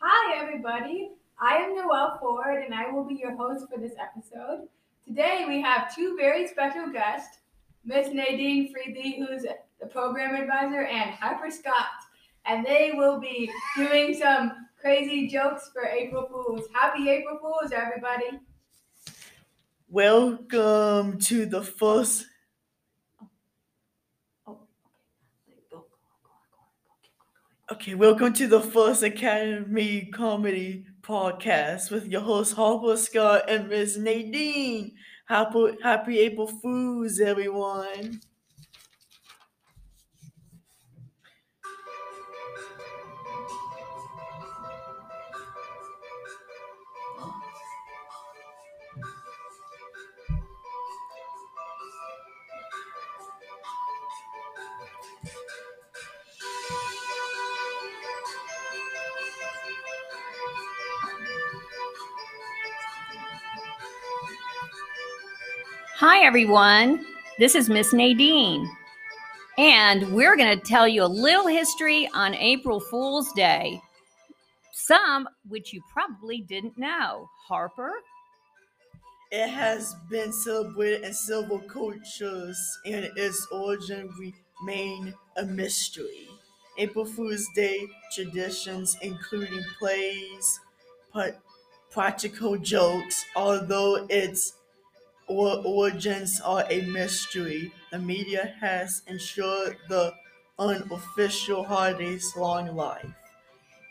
Hi, everybody. I am Noelle Ford, and I will be your host for this episode. Today, we have two very special guests Miss Nadine Freedley, who's the program advisor, and Harper Scott. And they will be doing some crazy jokes for April Fools. Happy April Fools, everybody! Welcome to the first. Okay, welcome to the First Academy Comedy Podcast with your host Harper Scott and Miss Nadine. Happy, happy April Fools, everyone. Hi, everyone. This is Miss Nadine. And we're going to tell you a little history on April Fool's Day. Some which you probably didn't know. Harper? It has been celebrated in several cultures and its origin remain a mystery. April Fool's Day traditions, including plays, practical jokes, although its or origins are a mystery. The media has ensured the unofficial holiday's long life.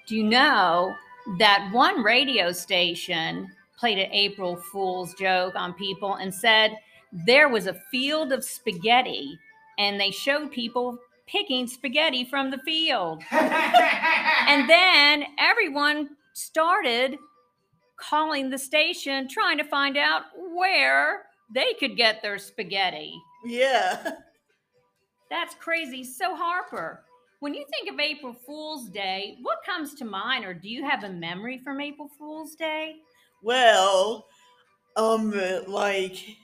Do you know that one radio station played an April Fool's joke on people and said there was a field of spaghetti and they showed people picking spaghetti from the field. and then everyone started calling the station trying to find out where they could get their spaghetti. Yeah. That's crazy. So, Harper, when you think of April Fool's Day, what comes to mind, or do you have a memory from April Fool's Day? Well, um, like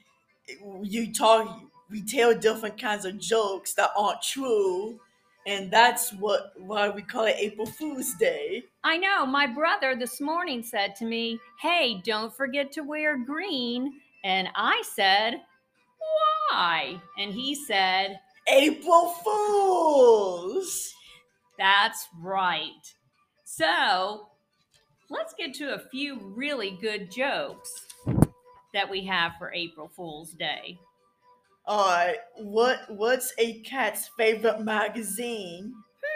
you talk, we tell different kinds of jokes that aren't true, and that's what why we call it April Fool's Day. I know. My brother this morning said to me, "Hey, don't forget to wear green." And I said, "Why?" And he said, April Fools. That's right. So let's get to a few really good jokes that we have for April Fool's Day. All right, what what's a cat's favorite magazine?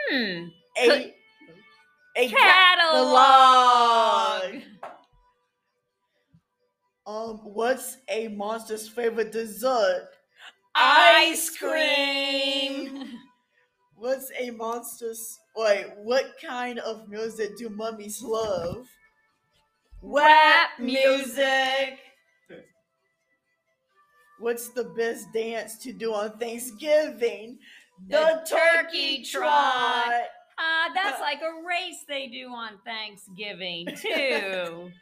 Hmm. A a Catalog. Um, what's a monster's favorite dessert? Ice cream. What's a monster's wait? What kind of music do mummies love? Rap music. What's the best dance to do on Thanksgiving? The turkey trot. Ah, that's like a race they do on Thanksgiving, too.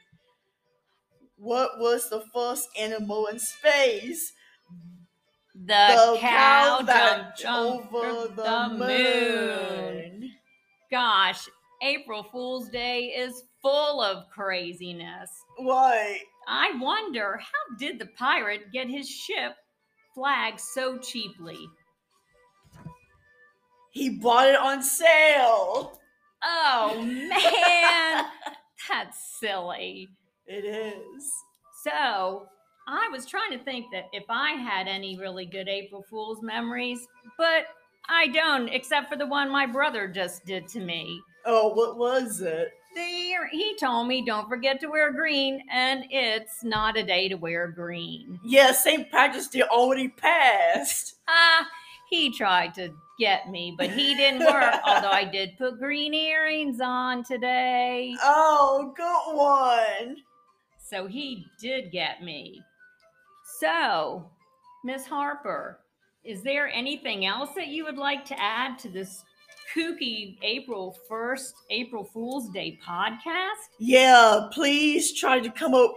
What was the first animal in space? The, cow, that jumped over the, the moon. moon. Gosh, April Fool's Day is full of craziness. Why? I wonder how did the pirate get his ship flagged so cheaply? He bought it on sale. Oh man, that's silly. It is. So I was trying to think that if I had any really good April Fool's memories, but I don't, except for the one my brother just did to me. Oh, what was it? He told me don't forget to wear green, and it's not a day to wear green. Yeah, St. Patrick's Day already passed. Ah, he tried to get me, but he didn't work. although I did put green earrings on today. Oh, good one. So he did get me. So, Miss Harper, is there anything else that you would like to add to this kooky April 1st, April Fool's Day podcast? Yeah, please try to come up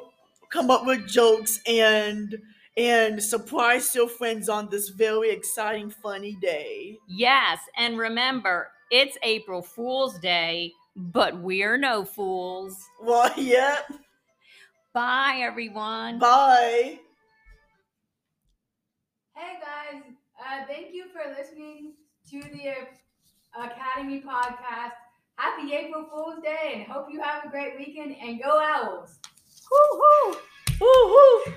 come up with jokes and and surprise your friends on this very exciting funny day. Yes, and remember, it's April Fool's Day but we're no fools. Well, yeah. Bye, everyone. Bye. Hey guys, uh, thank you for listening to the Academy podcast. Happy April Fool's Day and hope you have a great weekend and go Owls! Woo-hoo. Woo hoo.